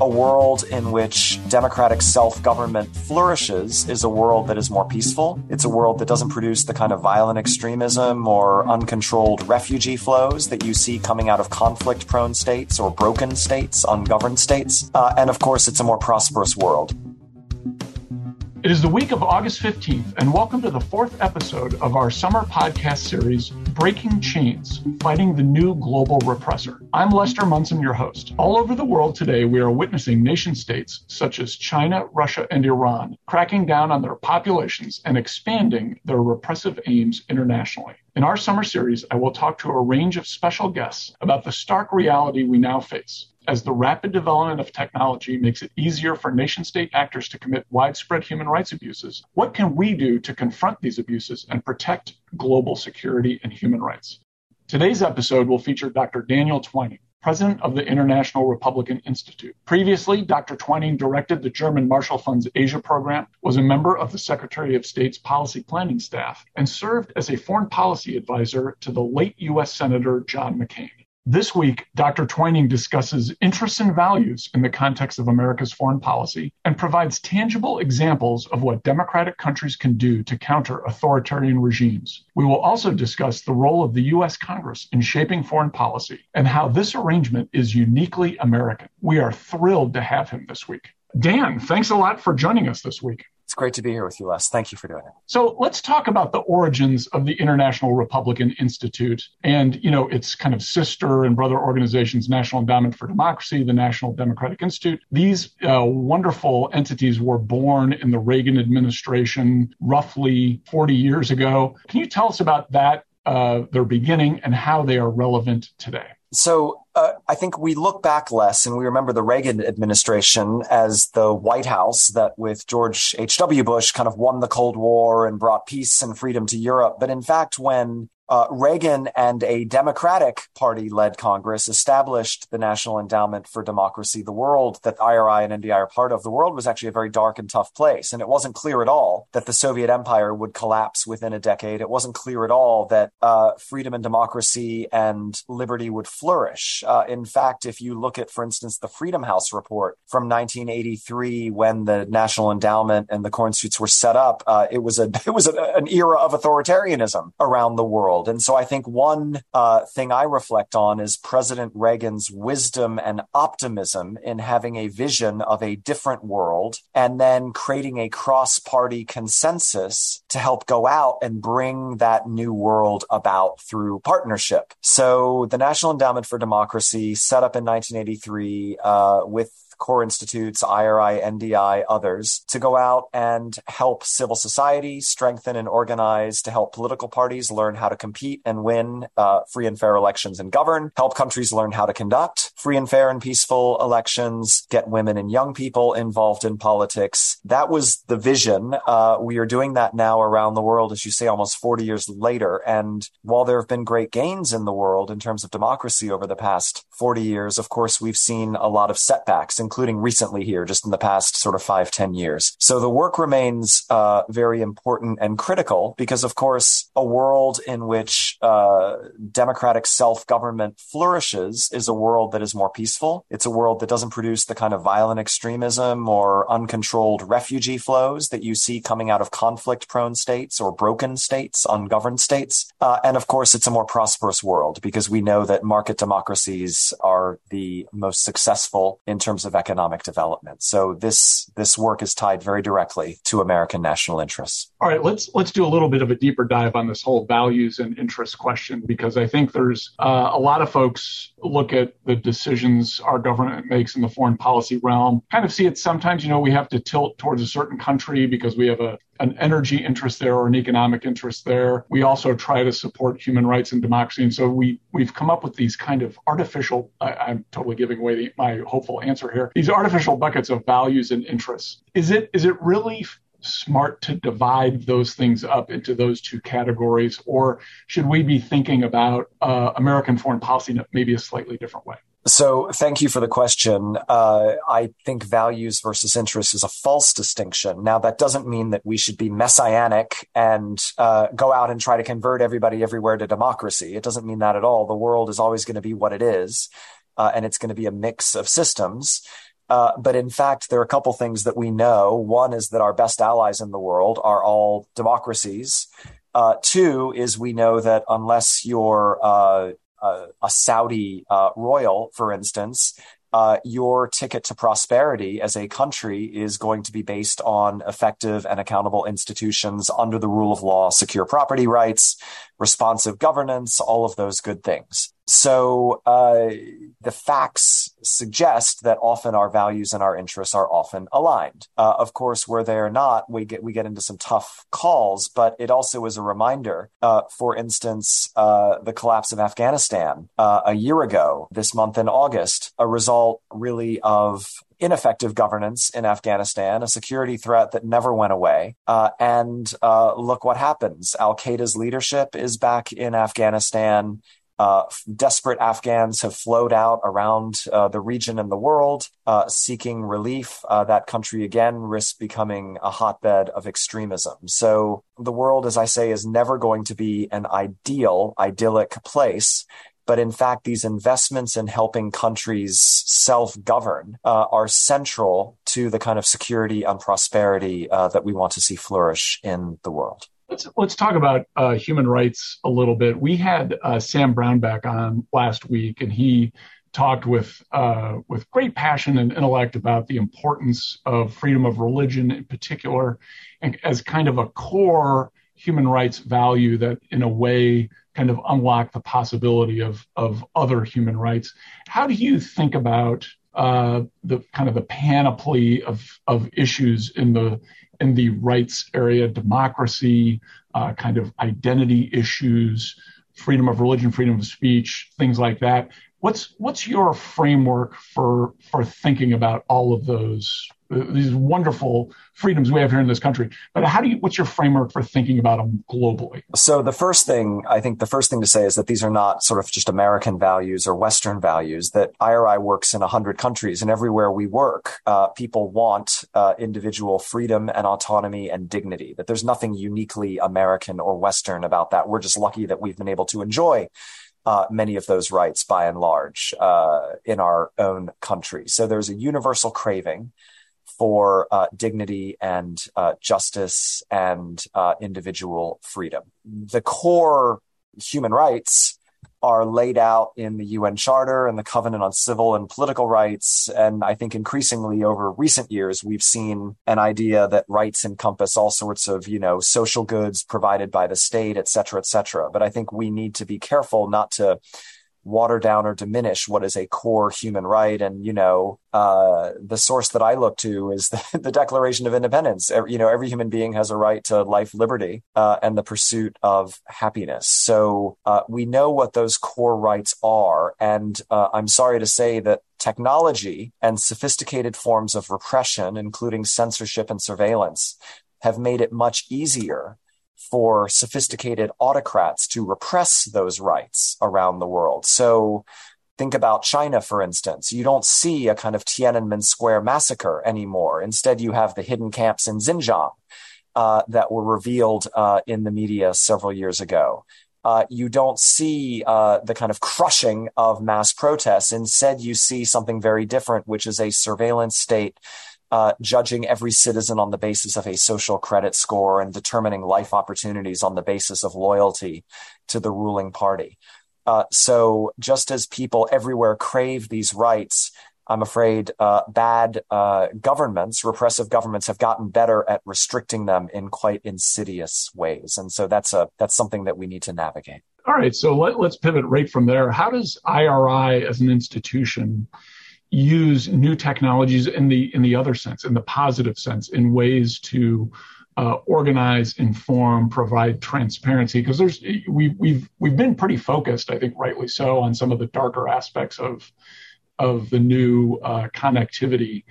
a world in which democratic self government flourishes is a world that is more peaceful. It's a world that doesn't produce the kind of violent extremism or uncontrolled refugee flows that you see coming out of conflict prone states or broken states, ungoverned states. Uh, and of course, it's a more prosperous world. It is the week of August 15th, and welcome to the fourth episode of our summer podcast series, Breaking Chains Fighting the New Global Repressor. I'm Lester Munson, your host. All over the world today, we are witnessing nation states such as China, Russia, and Iran cracking down on their populations and expanding their repressive aims internationally. In our summer series, I will talk to a range of special guests about the stark reality we now face as the rapid development of technology makes it easier for nation state actors to commit widespread human rights abuses, what can we do to confront these abuses and protect global security and human rights? Today's episode will feature Dr. Daniel Twining, president of the International Republican Institute. Previously, Dr. Twining directed the German Marshall Fund's Asia program, was a member of the Secretary of State's policy planning staff, and served as a foreign policy advisor to the late U.S. Senator John McCain. This week, Dr. Twining discusses interests and values in the context of America's foreign policy and provides tangible examples of what democratic countries can do to counter authoritarian regimes. We will also discuss the role of the U.S. Congress in shaping foreign policy and how this arrangement is uniquely American. We are thrilled to have him this week. Dan, thanks a lot for joining us this week. It's great to be here with you, Les. Thank you for doing it. So let's talk about the origins of the International Republican Institute and, you know, its kind of sister and brother organizations, National Endowment for Democracy, the National Democratic Institute. These uh, wonderful entities were born in the Reagan administration roughly 40 years ago. Can you tell us about that, uh, their beginning, and how they are relevant today? So uh, I think we look back Les and we remember the Reagan administration as the White House that with George H.W. Bush kind of won the Cold War and brought peace and freedom to Europe. But in fact, when uh, Reagan and a Democratic Party led Congress established the National Endowment for Democracy. The world that IRI and NDI are part of, the world was actually a very dark and tough place. And it wasn't clear at all that the Soviet Empire would collapse within a decade. It wasn't clear at all that uh, freedom and democracy and liberty would flourish. Uh, in fact, if you look at, for instance, the Freedom House report from 1983, when the National Endowment and the core institutes were set up, uh, it was a it was a, an era of authoritarianism around the world world. And so I think one uh, thing I reflect on is President Reagan's wisdom and optimism in having a vision of a different world and then creating a cross party consensus to help go out and bring that new world about through partnership. So the National Endowment for Democracy set up in 1983 uh, with core institutes, IRI, NDI, others, to go out and help civil society strengthen and organize, to help political parties learn how to compete and win uh, free and fair elections and govern, help countries learn how to conduct free and fair and peaceful elections, get women and young people involved in politics. That was the vision. Uh, we are doing that now around the world, as you say, almost 40 years later. And while there have been great gains in the world in terms of democracy over the past 40 years, of course, we've seen a lot of setbacks, including recently here, just in the past sort of five, 10 years. So the work remains uh, very important and critical because, of course, a world in which uh, democratic self government flourishes is a world that is more peaceful. It's a world that doesn't produce the kind of violent extremism or uncontrolled refugee flows that you see coming out of conflict prone states or broken states, ungoverned states. Uh, and of course, it's a more prosperous world because we know that market democracies are the most successful in terms of economic development. So this this work is tied very directly to American national interests. All right, let's let's do a little bit of a deeper dive on this whole values and interests question because I think there's uh, a lot of folks look at the decisions our government makes in the foreign policy realm, kind of see it sometimes. You know, we have to tilt towards a certain country because we have a an energy interest there or an economic interest there. We also try to support human rights and democracy. And so we, we've come up with these kind of artificial, I, am totally giving away the, my hopeful answer here, these artificial buckets of values and interests. Is it, is it really smart to divide those things up into those two categories, or should we be thinking about uh, American foreign policy in maybe a slightly different way? So, thank you for the question. Uh, I think values versus interests is a false distinction. Now, that doesn't mean that we should be messianic and uh, go out and try to convert everybody everywhere to democracy. It doesn't mean that at all. The world is always going to be what it is, uh, and it's going to be a mix of systems. Uh, but in fact, there are a couple things that we know. One is that our best allies in the world are all democracies. Uh, two is we know that unless you're uh, a Saudi uh, royal, for instance, uh, your ticket to prosperity as a country is going to be based on effective and accountable institutions under the rule of law, secure property rights, responsive governance, all of those good things. So uh, the facts suggest that often our values and our interests are often aligned. Uh, of course, where they are not, we get we get into some tough calls. But it also is a reminder. Uh, for instance, uh, the collapse of Afghanistan uh, a year ago, this month in August, a result really of ineffective governance in Afghanistan, a security threat that never went away. Uh, and uh, look what happens. Al Qaeda's leadership is back in Afghanistan. Uh, desperate Afghans have flowed out around uh, the region and the world uh, seeking relief. Uh, that country again risks becoming a hotbed of extremism. So the world, as I say, is never going to be an ideal, idyllic place. But in fact, these investments in helping countries self govern uh, are central to the kind of security and prosperity uh, that we want to see flourish in the world. Let's let's talk about uh, human rights a little bit. We had uh, Sam Brownback on last week, and he talked with uh, with great passion and intellect about the importance of freedom of religion, in particular, and as kind of a core human rights value that, in a way, kind of unlock the possibility of of other human rights. How do you think about uh, the kind of the panoply of of issues in the in the rights area, democracy, uh, kind of identity issues, freedom of religion, freedom of speech, things like that. What's what's your framework for for thinking about all of those these wonderful freedoms we have here in this country. But how do you, what's your framework for thinking about them globally? So the first thing, I think the first thing to say is that these are not sort of just American values or Western values, that IRI works in 100 countries and everywhere we work, uh, people want uh, individual freedom and autonomy and dignity, that there's nothing uniquely American or Western about that. We're just lucky that we've been able to enjoy uh, many of those rights by and large uh, in our own country. So there's a universal craving for uh, dignity and uh, justice and uh, individual freedom. The core human rights are laid out in the UN Charter and the Covenant on Civil and Political Rights. And I think increasingly over recent years, we've seen an idea that rights encompass all sorts of, you know, social goods provided by the state, et cetera, et cetera. But I think we need to be careful not to water down or diminish what is a core human right. And, you know, uh, the source that I look to is the, the Declaration of Independence. Every, you know, every human being has a right to life, liberty, uh, and the pursuit of happiness. So uh, we know what those core rights are. And uh, I'm sorry to say that technology and sophisticated forms of repression, including censorship and surveillance, have made it much easier for sophisticated autocrats to repress those rights around the world. So think about China, for instance. You don't see a kind of Tiananmen Square massacre anymore. Instead, you have the hidden camps in Xinjiang uh, that were revealed uh, in the media several years ago. Uh, you don't see uh, the kind of crushing of mass protests. Instead, you see something very different, which is a surveillance state uh, judging every citizen on the basis of a social credit score and determining life opportunities on the basis of loyalty to the ruling party. Uh, so just as people everywhere crave these rights, I'm afraid uh, bad uh, governments, repressive governments, have gotten better at restricting them in quite insidious ways, and so that's a that's something that we need to navigate. All right, so let, let's pivot right from there. How does IRI as an institution use new technologies in the in the other sense, in the positive sense, in ways to uh, organize, inform, provide transparency. Because there's we we've we've been pretty focused, I think, rightly so, on some of the darker aspects of of the new uh, connectivity.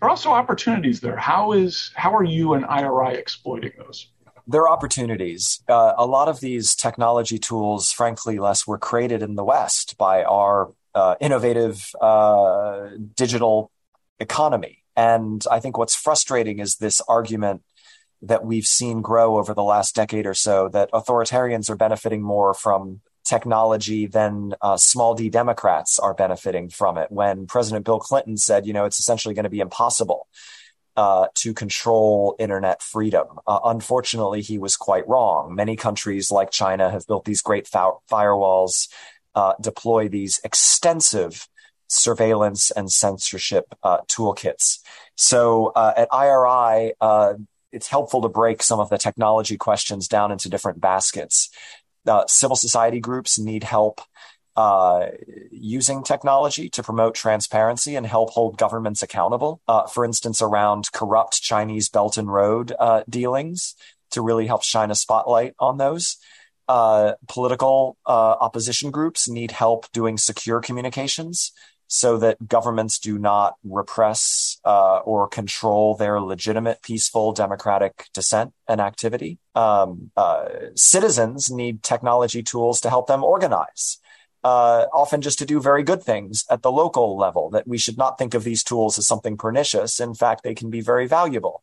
There are also opportunities there. How is how are you and IRI exploiting those? there are opportunities. Uh, a lot of these technology tools, frankly, Les, were created in the West by our uh, innovative uh, digital economy. And I think what's frustrating is this argument that we've seen grow over the last decade or so that authoritarians are benefiting more from technology, than uh, small d Democrats are benefiting from it. When President Bill Clinton said, you know, it's essentially going to be impossible uh, to control internet freedom. Uh, unfortunately, he was quite wrong. Many countries like China have built these great fa- firewalls, uh, deploy these extensive surveillance and censorship uh, toolkits. So uh, at IRI, uh, it's helpful to break some of the technology questions down into different baskets. civil society groups need help uh, using technology to promote transparency and help hold governments accountable. Uh, for instance, around corrupt Chinese Belt and Road uh, dealings to really help shine a spotlight on those. Uh, political uh, opposition groups need help doing secure communications so that governments do not repress uh, or control their legitimate, peaceful, democratic dissent and activity. Um, citizens need technology tools to help them organize uh, often just to do very good things at the local level, that we should not think of these tools as something pernicious. In fact, they can be very valuable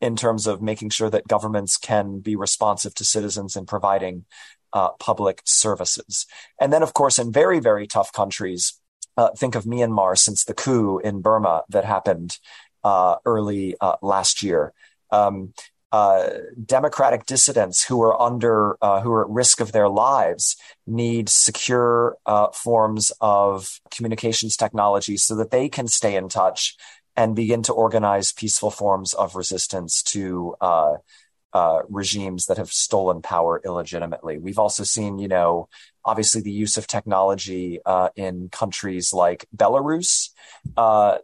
in terms of making sure that governments can be responsive to citizens and providing uh, public services. And then, of course, in very, very tough countries, uh, think of Myanmar since the coup in Burma that happened uh, early uh, last year. Um, uh, democratic dissidents who are under uh, who are at risk of their lives need secure uh, forms of communications technology so that they can stay in touch and begin to organize peaceful forms of resistance to uh, uh, regimes that have stolen power illegitimately. We've also seen, you know, obviously the use of technology uh, in countries like Belarus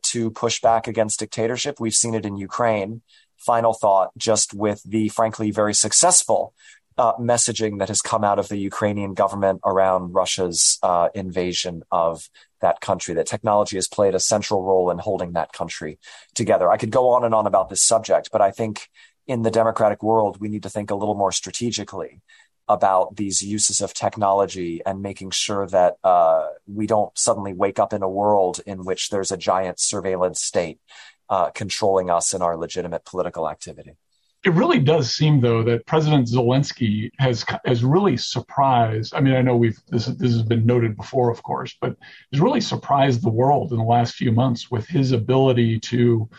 to push back against dictatorship. We've seen it in Ukraine final thought just with the frankly very successful uh, messaging that has come out of the Ukrainian government around Russia's uh, invasion of that country. That technology has played a central role in holding that country together. I could go on and on about this subject, but I think in the democratic world, we need to think a little more strategically about these uses of technology and making sure that uh, we don't suddenly wake up in a world in which there's a giant surveillance state uh, controlling us in our legitimate political activity. It really does seem, though, that President Zelensky has has really surprised. I mean, I know we've this this has been noted before, of course, but has really surprised the world in the last few months with his ability to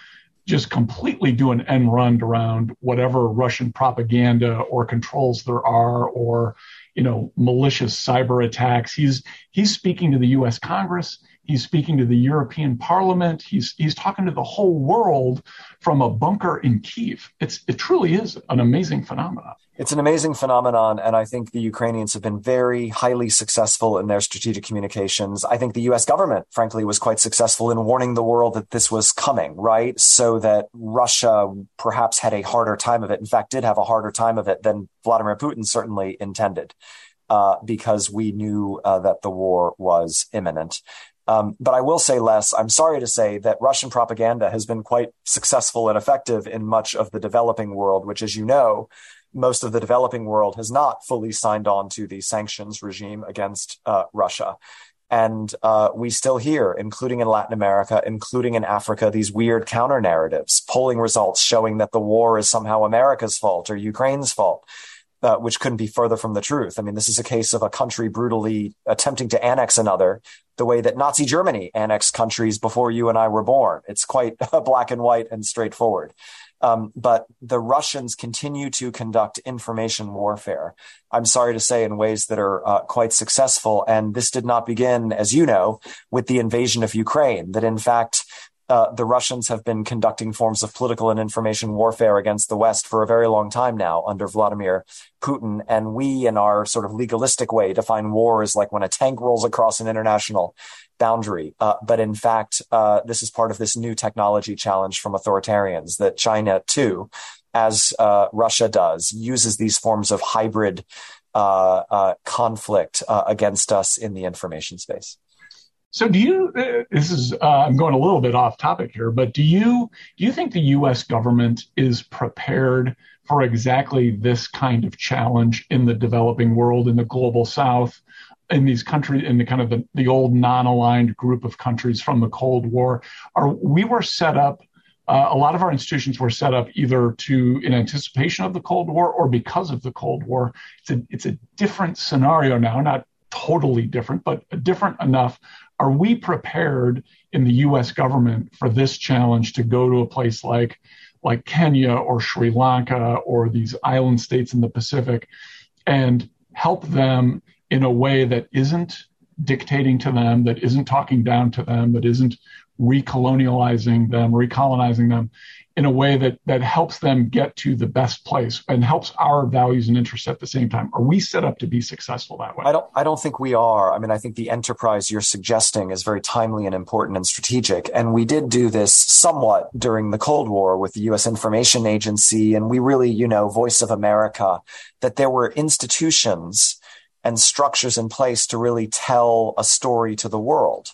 just completely do an end run around whatever Russian propaganda or controls there are, or you know malicious cyber attacks. He's he's speaking to the U.S. Congress. He's speaking to the European Parliament. He's he's talking to the whole world from a bunker in Kiev. It's it truly is an amazing phenomenon. It's an amazing phenomenon, and I think the Ukrainians have been very highly successful in their strategic communications. I think the U.S. government, frankly, was quite successful in warning the world that this was coming, right? So that Russia perhaps had a harder time of it. In fact, did have a harder time of it than Vladimir Putin certainly intended. Uh, because we knew uh, that the war was imminent. Um, but I will say Les. I'm sorry to say that Russian propaganda has been quite successful and effective in much of the developing world, which, as you know, most of the developing world has not fully signed on to the sanctions regime against uh, Russia. And uh, we still hear, including in Latin America, including in Africa, these weird counter narratives, polling results showing that the war is somehow America's fault or Ukraine's fault uh, which couldn't be further from the truth. I mean, this is a case of a country brutally attempting to annex another the way that Nazi Germany annexed countries before you and I were born. It's quite black and white and straightforward. Um, but the Russians continue to conduct information warfare. I'm sorry to say, in ways that are uh, quite successful. And this did not begin, as you know, with the invasion of Ukraine. That in fact, uh, the Russians have been conducting forms of political and information warfare against the West for a very long time now under Vladimir Putin. And we, in our sort of legalistic way, define war as like when a tank rolls across an international boundary. Uh, but in fact, uh, this is part of this new technology challenge from authoritarians that China, too, as uh, Russia does, uses these forms of hybrid uh, conflict against us in the information space. So, do you? Uh, this is uh, I'm going a little bit off topic here, but do you do you think the U.S. government is prepared for exactly this kind of challenge in the developing world, in the global South, in these countries, in the kind of the, the old non-aligned group of countries from the Cold War? Are we were set up? Uh, a lot of our institutions were set up either to in anticipation of the Cold War or because of the Cold War. It's a it's a different scenario now, not totally different, but different enough. Are we prepared in the US government for this challenge to go to a place like, like Kenya or Sri Lanka or these island states in the Pacific and help them in a way that isn't dictating to them, that isn't talking down to them, that isn't recolonializing them, recolonizing them in a way that that helps them get to the best place and helps our values and interests at the same time. Are we set up to be successful that way? I don't I don't think we are. I mean, I think the enterprise you're suggesting is very timely and important and strategic. And we did do this somewhat during the Cold War with the US Information Agency and we really, you know, Voice of America that there were institutions and structures in place to really tell a story to the world.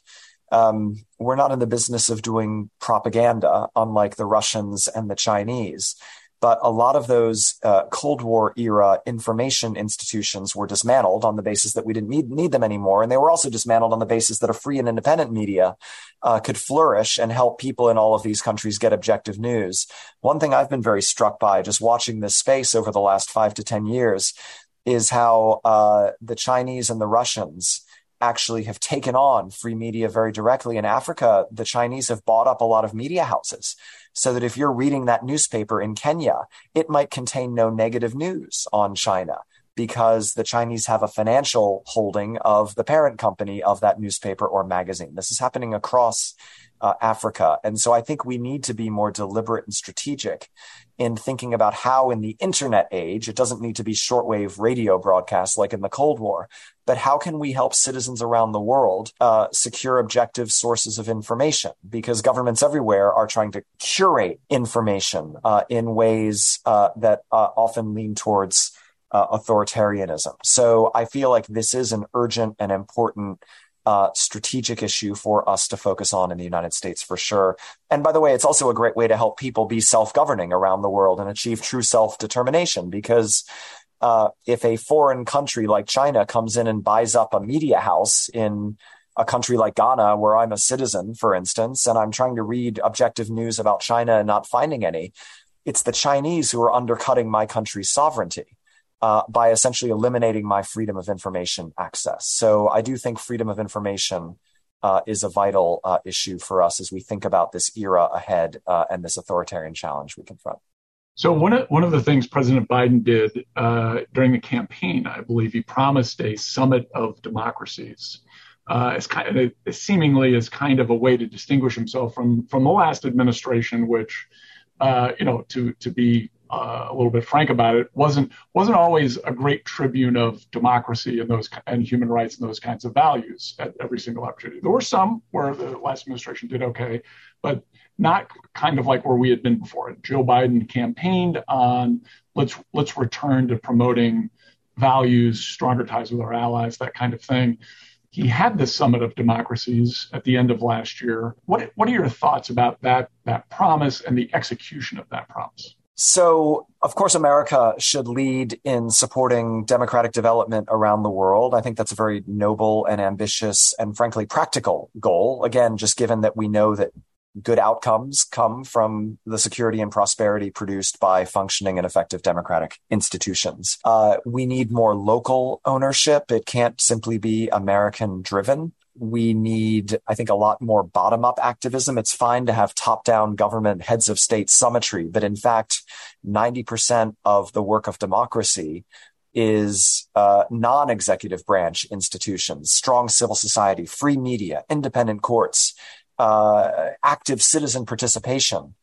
Um, we're not in the business of doing propaganda, unlike the Russians and the Chinese. But a lot of those uh, Cold War era information institutions were dismantled on the basis that we didn't need, need them anymore. And they were also dismantled on the basis that a free and independent media uh, could flourish and help people in all of these countries get objective news. One thing I've been very struck by just watching this space over the last five to 10 years is how uh, the Chinese and the Russians actually have taken on free media very directly. In Africa, the Chinese have bought up a lot of media houses so that if you're reading that newspaper in Kenya, it might contain no negative news on China because the Chinese have a financial holding of the parent company of that newspaper or magazine. This is happening across uh, Africa. And so I think we need to be more deliberate and strategic in thinking about how in the internet age, it doesn't need to be shortwave radio broadcasts like in the Cold War, but how can we help citizens around the world uh, secure objective sources of information? Because governments everywhere are trying to curate information uh, in ways uh, that uh, often lean towards uh, authoritarianism. So I feel like this is an urgent and important uh, strategic issue for us to focus on in the United States for sure. And by the way, it's also a great way to help people be self governing around the world and achieve true self determination because. Uh, if a foreign country like China comes in and buys up a media house in a country like Ghana, where I'm a citizen, for instance, and I'm trying to read objective news about China and not finding any, it's the Chinese who are undercutting my country's sovereignty uh, by essentially eliminating my freedom of information access. So I do think freedom of information uh, is a vital uh, issue for us as we think about this era ahead uh, and this authoritarian challenge we confront. So one of one of the things President Biden did uh, during the campaign, I believe, he promised a summit of democracies. Uh, as kind of, seemingly as kind of a way to distinguish himself from from the last administration, which you know to to be uh, a little bit frank about it, wasn't wasn't always a great tribune of democracy and those and human rights and those kinds of values at every single opportunity. There were some where the last administration did okay, but not kind of like where we had been before. Joe Biden campaigned on let's let's return to promoting values, stronger ties with our allies, that kind of thing. He had this summit of democracies at the end of last year. What what are your thoughts about that that promise and the execution of that promise? So, of course, America should lead in supporting democratic development around the world. I think that's a very noble and ambitious and frankly practical goal. Again, just given that we know that good outcomes come from the security and prosperity produced by functioning and effective democratic institutions. Uh, we need more local ownership. It can't simply be American driven we need, I think, a lot more bottom up activism. It's fine to have top down government heads of state summitry, but in fact, 90% of the work of democracy is uh, non executive branch institutions, strong civil society, free media, independent courts, uh, active citizen participation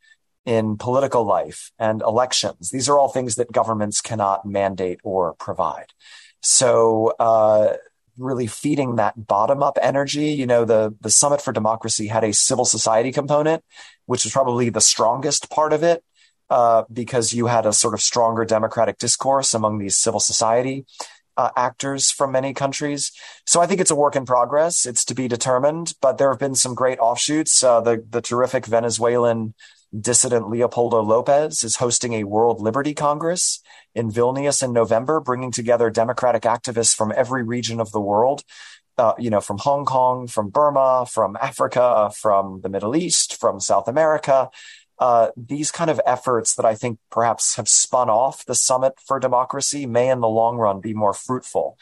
in political life and elections. These are all things that governments cannot mandate or provide. So, uh, really feeding that bottom up energy. You know, the, the Summit for Democracy had a civil society component, which was probably the strongest part of it, uh, because you had a sort of stronger democratic discourse among these civil society uh, actors from many countries. So I think it's a work in progress. It's to be determined, but there have been some great offshoots. Uh, the, the terrific Venezuelan dissident Leopoldo Lopez is hosting a World Liberty Congress in Vilnius in November, bringing together democratic activists from every region of the world. Uh, you know, from Hong Kong, from Burma, from Africa, from the Middle East, from South America. Uh, these kind of efforts that I think perhaps have spun off the Summit for Democracy may in the long run be more fruitful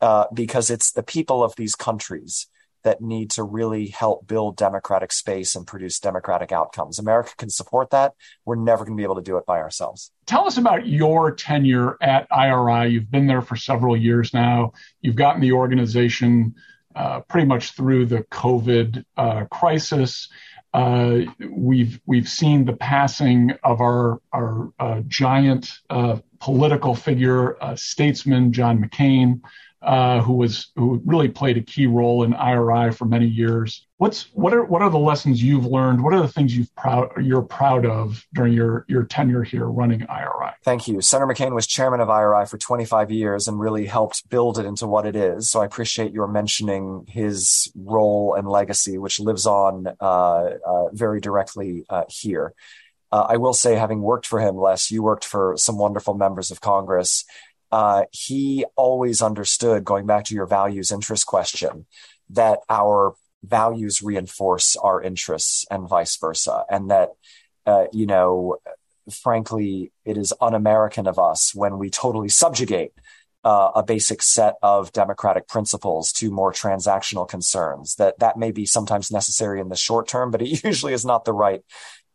uh, because it's the people of these countries that need to really help build democratic space and produce democratic outcomes. America can support that. We're never going to be able to do it by ourselves. Tell us about your tenure at IRI. You've been there for several years now. You've gotten the organization uh, pretty much through the COVID uh, crisis. Uh, we've we've seen the passing of our our uh, giant uh, political figure, uh, statesman John McCain, uh, who was who really played a key role in IRI for many years. What's what are what are the lessons you've learned? What are the things you've proud you're proud of during your your tenure here running IRI? Thank you. Senator McCain was chairman of IRI for 25 years and really helped build it into what it is. So I appreciate your mentioning his role and legacy, which lives on uh, uh, very directly uh, here. Uh, I will say, having worked for him, Les, you worked for some wonderful members of Congress uh, he always understood, going back to your values interest question, that our values reinforce our interests and vice versa. And that, uh, you know, frankly, it is un American of us when we totally subjugate uh, a basic set of democratic principles to more transactional concerns. That that may be sometimes necessary in the short term, but it usually is not the right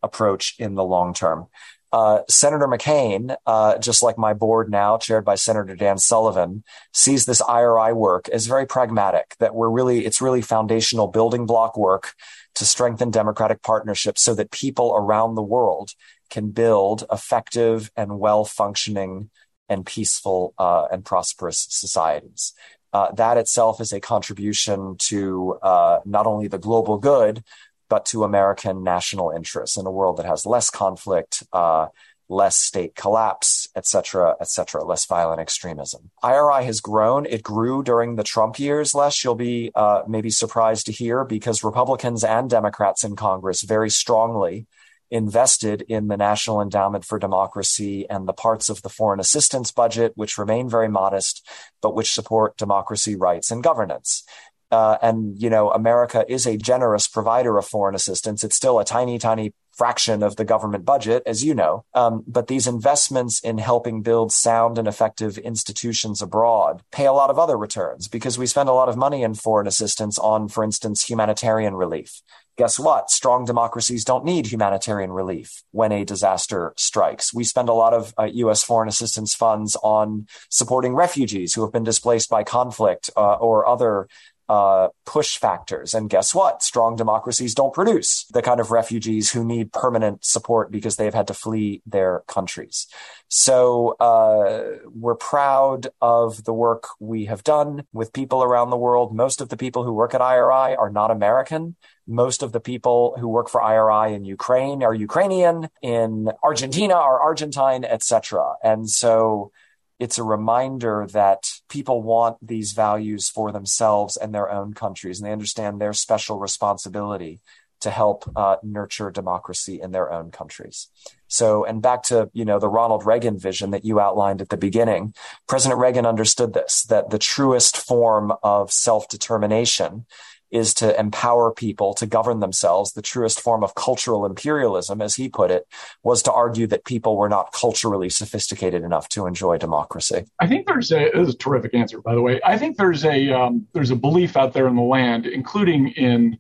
approach in the long term. Uh, Senator McCain, uh, just like my board now, chaired by Senator Dan Sullivan, sees this IRI work as very pragmatic, that we're really, it's really foundational building block work to strengthen democratic partnerships so that people around the world can build effective and well functioning and peaceful uh, and prosperous societies. Uh, that itself is a contribution to uh, not only the global good, but to American national interests in a world that has less conflict, uh, less state collapse, et cetera, et cetera, less violent extremism. IRI has grown. It grew during the Trump years, Les. You'll be uh, maybe surprised to hear because Republicans and Democrats in Congress very strongly invested in the National Endowment for Democracy and the parts of the foreign assistance budget, which remain very modest, but which support democracy, rights, and governance. Uh, and you know, America is a generous provider of foreign assistance. It's still a tiny, tiny fraction of the government budget, as you know. Um, but these investments in helping build sound and effective institutions abroad pay a lot of other returns because we spend a lot of money in foreign assistance on, for instance, humanitarian relief. Guess what? Strong democracies don't need humanitarian relief when a disaster strikes. We spend a lot of uh, U.S. foreign assistance funds on supporting refugees who have been displaced by conflict uh, or other uh, push factors. And guess what? Strong democracies don't produce the kind of refugees who need permanent support because they've had to flee their countries. So uh, we're proud of the work we have done with people around the world. Most of the people who work at IRI are not American. Most of the people who work for IRI in Ukraine are Ukrainian, in Argentina are Argentine, etc. And so it's a reminder that people want these values for themselves and their own countries, and they understand their special responsibility to help uh, nurture democracy in their own countries. So, and back to, you know, the Ronald Reagan vision that you outlined at the beginning, President Reagan understood this, that the truest form of self-determination is to empower people to govern themselves. The truest form of cultural imperialism, as he put it, was to argue that people were not culturally sophisticated enough to enjoy democracy. I think there's a this is a terrific answer, by the way. I think there's a um, there's a belief out there in the land, including in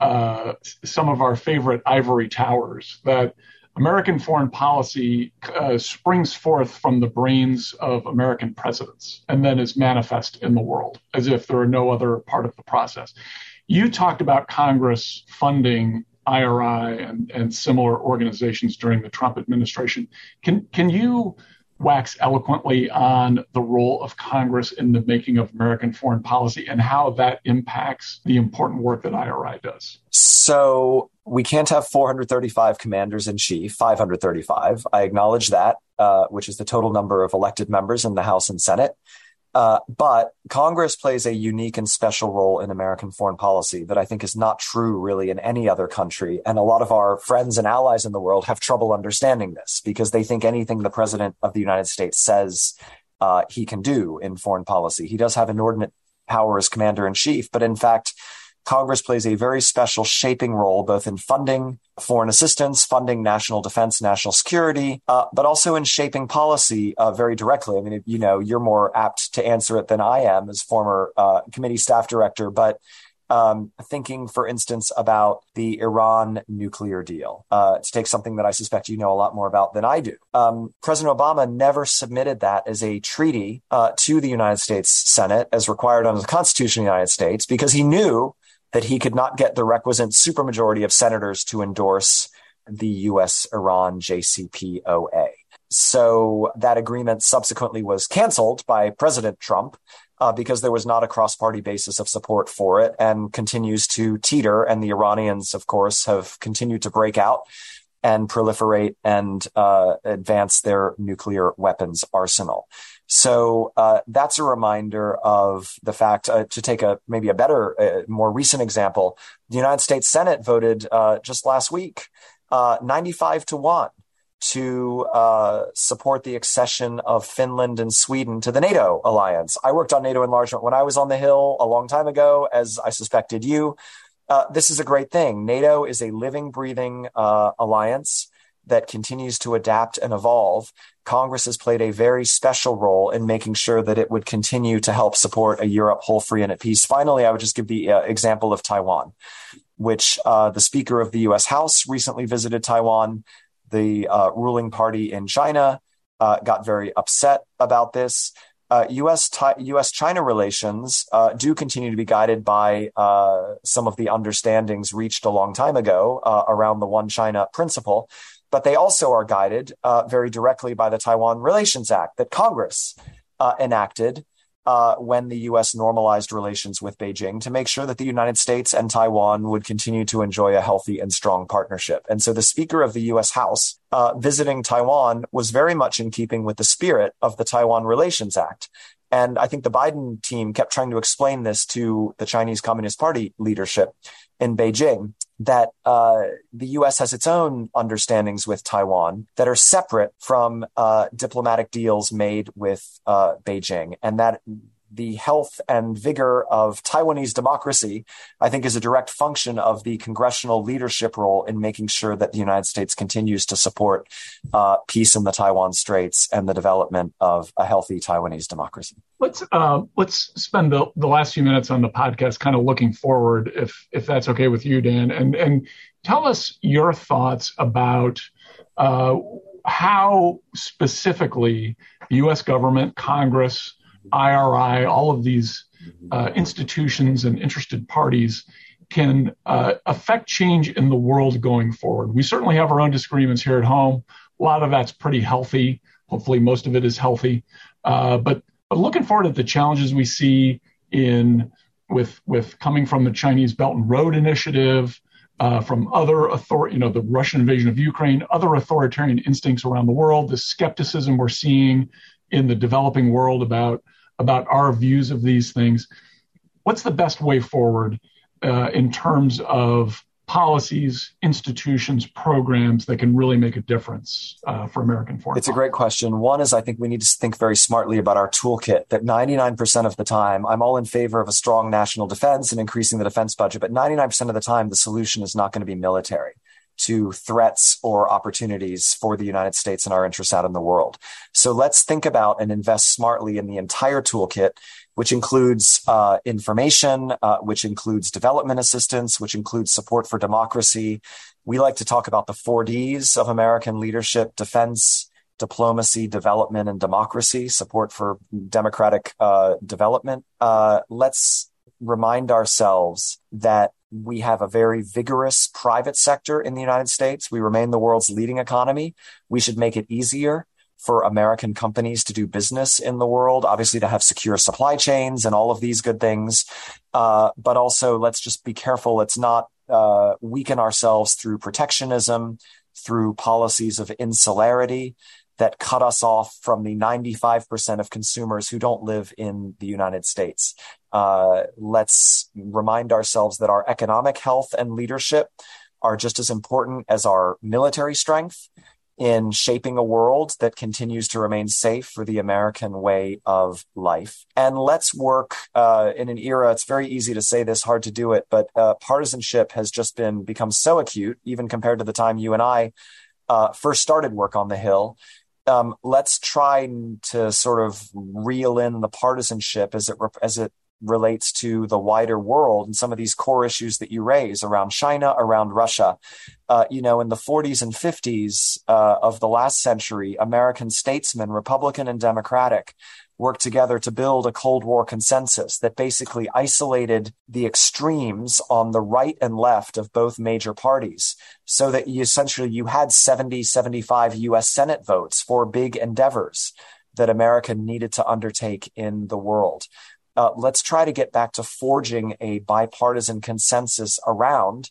uh, some of our favorite ivory towers, that American foreign policy uh, springs forth from the brains of American presidents and then is manifest in the world as if there are no other part of the process. You talked about Congress funding IRI and, and similar organizations during the Trump administration. Can can you wax eloquently on the role of Congress in the making of American foreign policy and how that impacts the important work that IRI does? So we can't have 435 commanders in chief, 535. I acknowledge that, uh, which is the total number of elected members in the House and Senate. Uh, but Congress plays a unique and special role in American foreign policy that I think is not true really in any other country. And a lot of our friends and allies in the world have trouble understanding this because they think anything the president of the United States says uh, he can do in foreign policy. He does have inordinate power as commander in chief, but in fact, Congress plays a very special shaping role, both in funding foreign assistance, funding national defense, national security, uh, but also in shaping policy uh, very directly. I mean, you know, you're more apt to answer it than I am as former uh, committee staff director, but um, thinking, for instance, about the Iran nuclear deal, uh, to take something that I suspect you know a lot more about than I do. Um, President Obama never submitted that as a treaty uh, to the United States Senate as required under the Constitution of the United States because he knew that he could not get the requisite supermajority of senators to endorse the U.S. Iran JCPOA. So that agreement subsequently was canceled by President Trump uh, because there was not a cross party basis of support for it and continues to teeter. And the Iranians, of course, have continued to break out and proliferate and uh, advance their nuclear weapons arsenal. So uh, that's a reminder of the fact. Uh, to take a maybe a better, uh, more recent example, the United States Senate voted uh, just last week, uh, ninety-five to one, to uh, support the accession of Finland and Sweden to the NATO alliance. I worked on NATO enlargement when I was on the Hill a long time ago, as I suspected you. this is a great thing. NATO is a living, breathing alliance that continues to adapt and evolve. Congress has played a very special role in making sure that it would continue to help support a Europe whole, free, and at peace. Finally, I would just give the uh, example of Taiwan, which uh, the Speaker of the U.S. House recently visited Taiwan. The uh, ruling party in China uh, got very upset about this. U.S. Uh, U.S. China relations uh, do continue to be guided by some of the understandings reached a long time ago around the One China principle but they also are guided uh, very directly by the Taiwan Relations Act that Congress uh, enacted uh, when the U.S. normalized relations with Beijing to make sure that the United States and Taiwan would continue to enjoy a healthy and strong partnership. And so the Speaker of the U.S. House uh, visiting Taiwan was very much in keeping with the spirit of the Taiwan Relations Act. And I think the Biden team kept trying to explain this to the Chinese Communist Party leadership in Beijing that uh, the U.S. has its own understandings with Taiwan that are separate from uh, diplomatic deals made with uh, Beijing, and that the health and vigor of Taiwanese democracy, I think, is a direct function of the congressional leadership role in making sure that the United States continues to support uh, peace in the Taiwan Straits and the development of a healthy Taiwanese democracy. Let's uh, let's spend the, the last few minutes on the podcast, kind of looking forward, if if that's okay with you, Dan, and and tell us your thoughts about. Uh, how specifically the U.S. government, Congress, IRI, all of these uh, institutions and interested parties can uh, affect change in the world going forward. We certainly have our own disagreements here at home. A lot of that's pretty healthy. Hopefully, most of it is healthy. Uh, but but looking forward at the challenges we see in with with coming from the Chinese Belt and Road Initiative, uh, from other author, you know, the Russian invasion of Ukraine, other authoritarian instincts around the world, the skepticism we're seeing in the developing world about about our views of these things. What's the best way forward uh, in terms of policies, institutions, programs that can really make a difference uh, for American foreign? It's a great question. One is I think we need to think very smartly about our toolkit. That 99% of the time, I'm all in favor of a strong national defense and increasing the defense budget, but 99% of the time, the solution is not going to be military to threats or opportunities for the United States and our interests out in the world. So let's think about and invest smartly in the entire toolkit, which includes uh, information, uh, which includes development assistance, which includes support for democracy. We like to talk about the four Ds of American leadership, defense, diplomacy, development, and democracy, support for democratic uh, development. Uh, let's remind ourselves that we have a very vigorous private sector in the United States. We remain the world's leading economy. We should make it easier for American companies to do business in the world, obviously to have secure supply chains and all of these good things. Uh, but also, let's just be careful. Let's not uh, weaken ourselves through protectionism, through policies of insularity that cut us off from the 95% of consumers who don't live in the United States. Uh, let's remind ourselves that our economic health and leadership are just as important as our military strength. in shaping a world that continues to remain safe for the American way of life. And let's work uh, in an era, it's very easy to say this, hard to do it, but uh, partisanship has just been become so acute, even compared to the time you and I uh, first started work on the Hill. Um, let's try to sort of reel in the partisanship as it as it relates to the wider world and some of these core issues that you raise around China, around Russia. Uh, you know, in the 40s and 50s uh, of the last century, American statesmen, Republican and Democratic, worked together to build a Cold War consensus that basically isolated the extremes on the right and left of both major parties so that you essentially you had 70, 75 US Senate votes for big endeavors that America needed to undertake in the world uh, let's try to get back to forging a bipartisan consensus around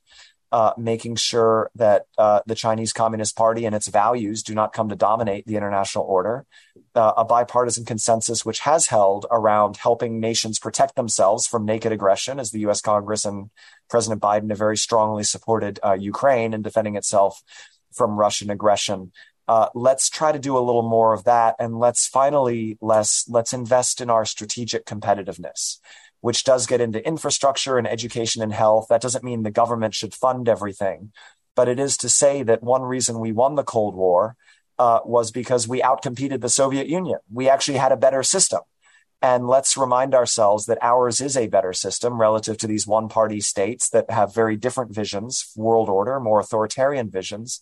uh, making sure that uh, the Chinese Communist Party and its values do not come to dominate the international order. Uh, a bipartisan consensus which has held around helping nations protect themselves from naked aggression, as the U.S. Congress and President Biden have very strongly supported uh, Ukraine in defending itself from Russian aggression. Uh, let's try to do a little more of that, and let's finally let's let's invest in our strategic competitiveness, which does get into infrastructure and education and health. That doesn't mean the government should fund everything, but it is to say that one reason we won the Cold War uh, was because we outcompeted the Soviet Union. We actually had a better system. And let's remind ourselves that ours is a better system relative to these one party states that have very different visions, world order, more authoritarian visions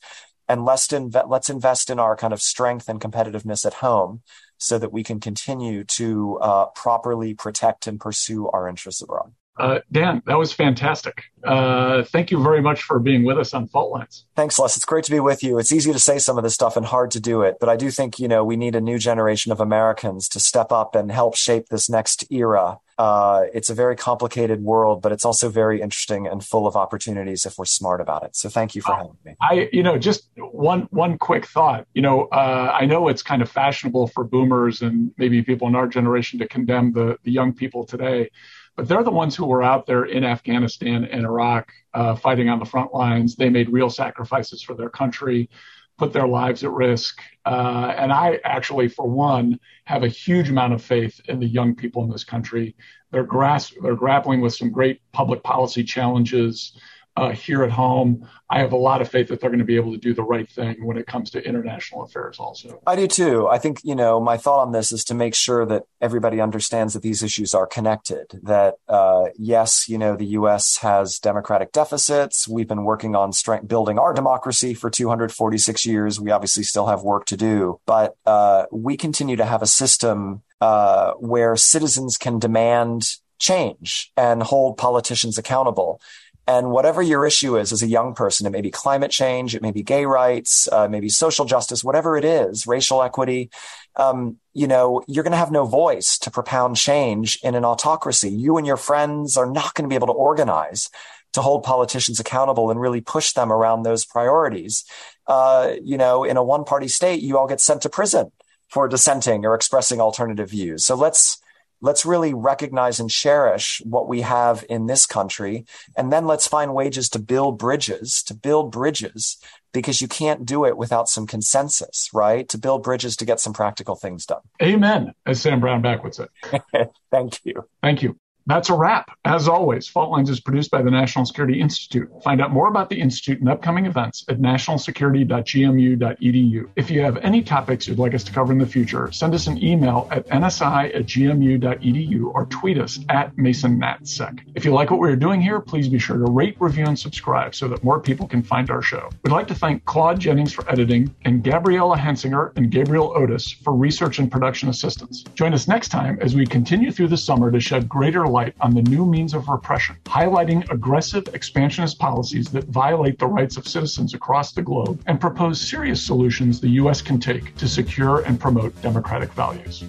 and let's, let's invest in our kind of strength and competitiveness at home so that we can continue to uh, properly protect and pursue our interests abroad. Uh, Dan, that was fantastic. Uh, thank you very much for being with us on Fault Lines. Thanks, Les. It's great to be with you. It's easy to say some of this stuff and hard to do it, but I do think you know we need a new generation of Americans to step up and help shape this next era uh, it's a very complicated world, but it's also very interesting and full of opportunities if we're smart about it. So thank you for having me. I, you know, just one one quick thought. You know, uh, I know it's kind of fashionable for boomers and maybe people in our generation to condemn the the young people today, but they're the ones who were out there in Afghanistan and Iraq uh, fighting on the front lines. They made real sacrifices for their country put their lives at risk. Uh, and I actually, for one, have a huge amount of faith in the young people in this country. They're, grasp- they're grappling with some great public policy challenges uh, here at home. I have a lot of faith that they're going to be able to do the right thing when it comes to international affairs also. I do too. I think, you know, my thought on this is to make sure that everybody understands that these issues are connected. That, uh, yes, you know, the U.S. has democratic deficits. We've been working on strength, building our democracy for 246 years. We obviously still have work to do, but uh, we continue to have a system uh, where citizens can demand change and hold politicians accountable. And whatever your issue is as a young person, it may be climate change, it may be gay rights, uh, maybe social justice, whatever it is, racial equity, um, you know, you're going to have no voice to propound change in an autocracy. You and your friends are not going to be able to organize to hold politicians accountable and really push them around those priorities. Uh, you know, in a one party state, you all get sent to prison for dissenting or expressing alternative views. So let's, let's really recognize and cherish what we have in this country. And then let's find wages to build bridges, to build bridges, because you can't do it without some consensus, right? To build bridges to get some practical things done. Amen, as Sam Brownback would say. Thank you. Thank you. That's a wrap. As always, Fault Lines is produced by the National Security Institute. Find out more about the Institute and upcoming events at nationalsecurity.gmu.edu. If you have any topics you'd like us to cover in the future, send us an email at nsi at gmu.edu or tweet us at MasonNatSec. If you like what we're doing here, please be sure to rate, review, and subscribe so that more people can find our show. We'd like to thank Claude Jennings for editing and Gabriella Hensinger and Gabriel Otis for research and production assistance. Join us next time as we continue through the summer to shed greater light light on the new means of repression, highlighting aggressive expansionist policies that violate the rights of citizens across the globe and propose serious solutions the U.S. can take to secure and promote democratic values.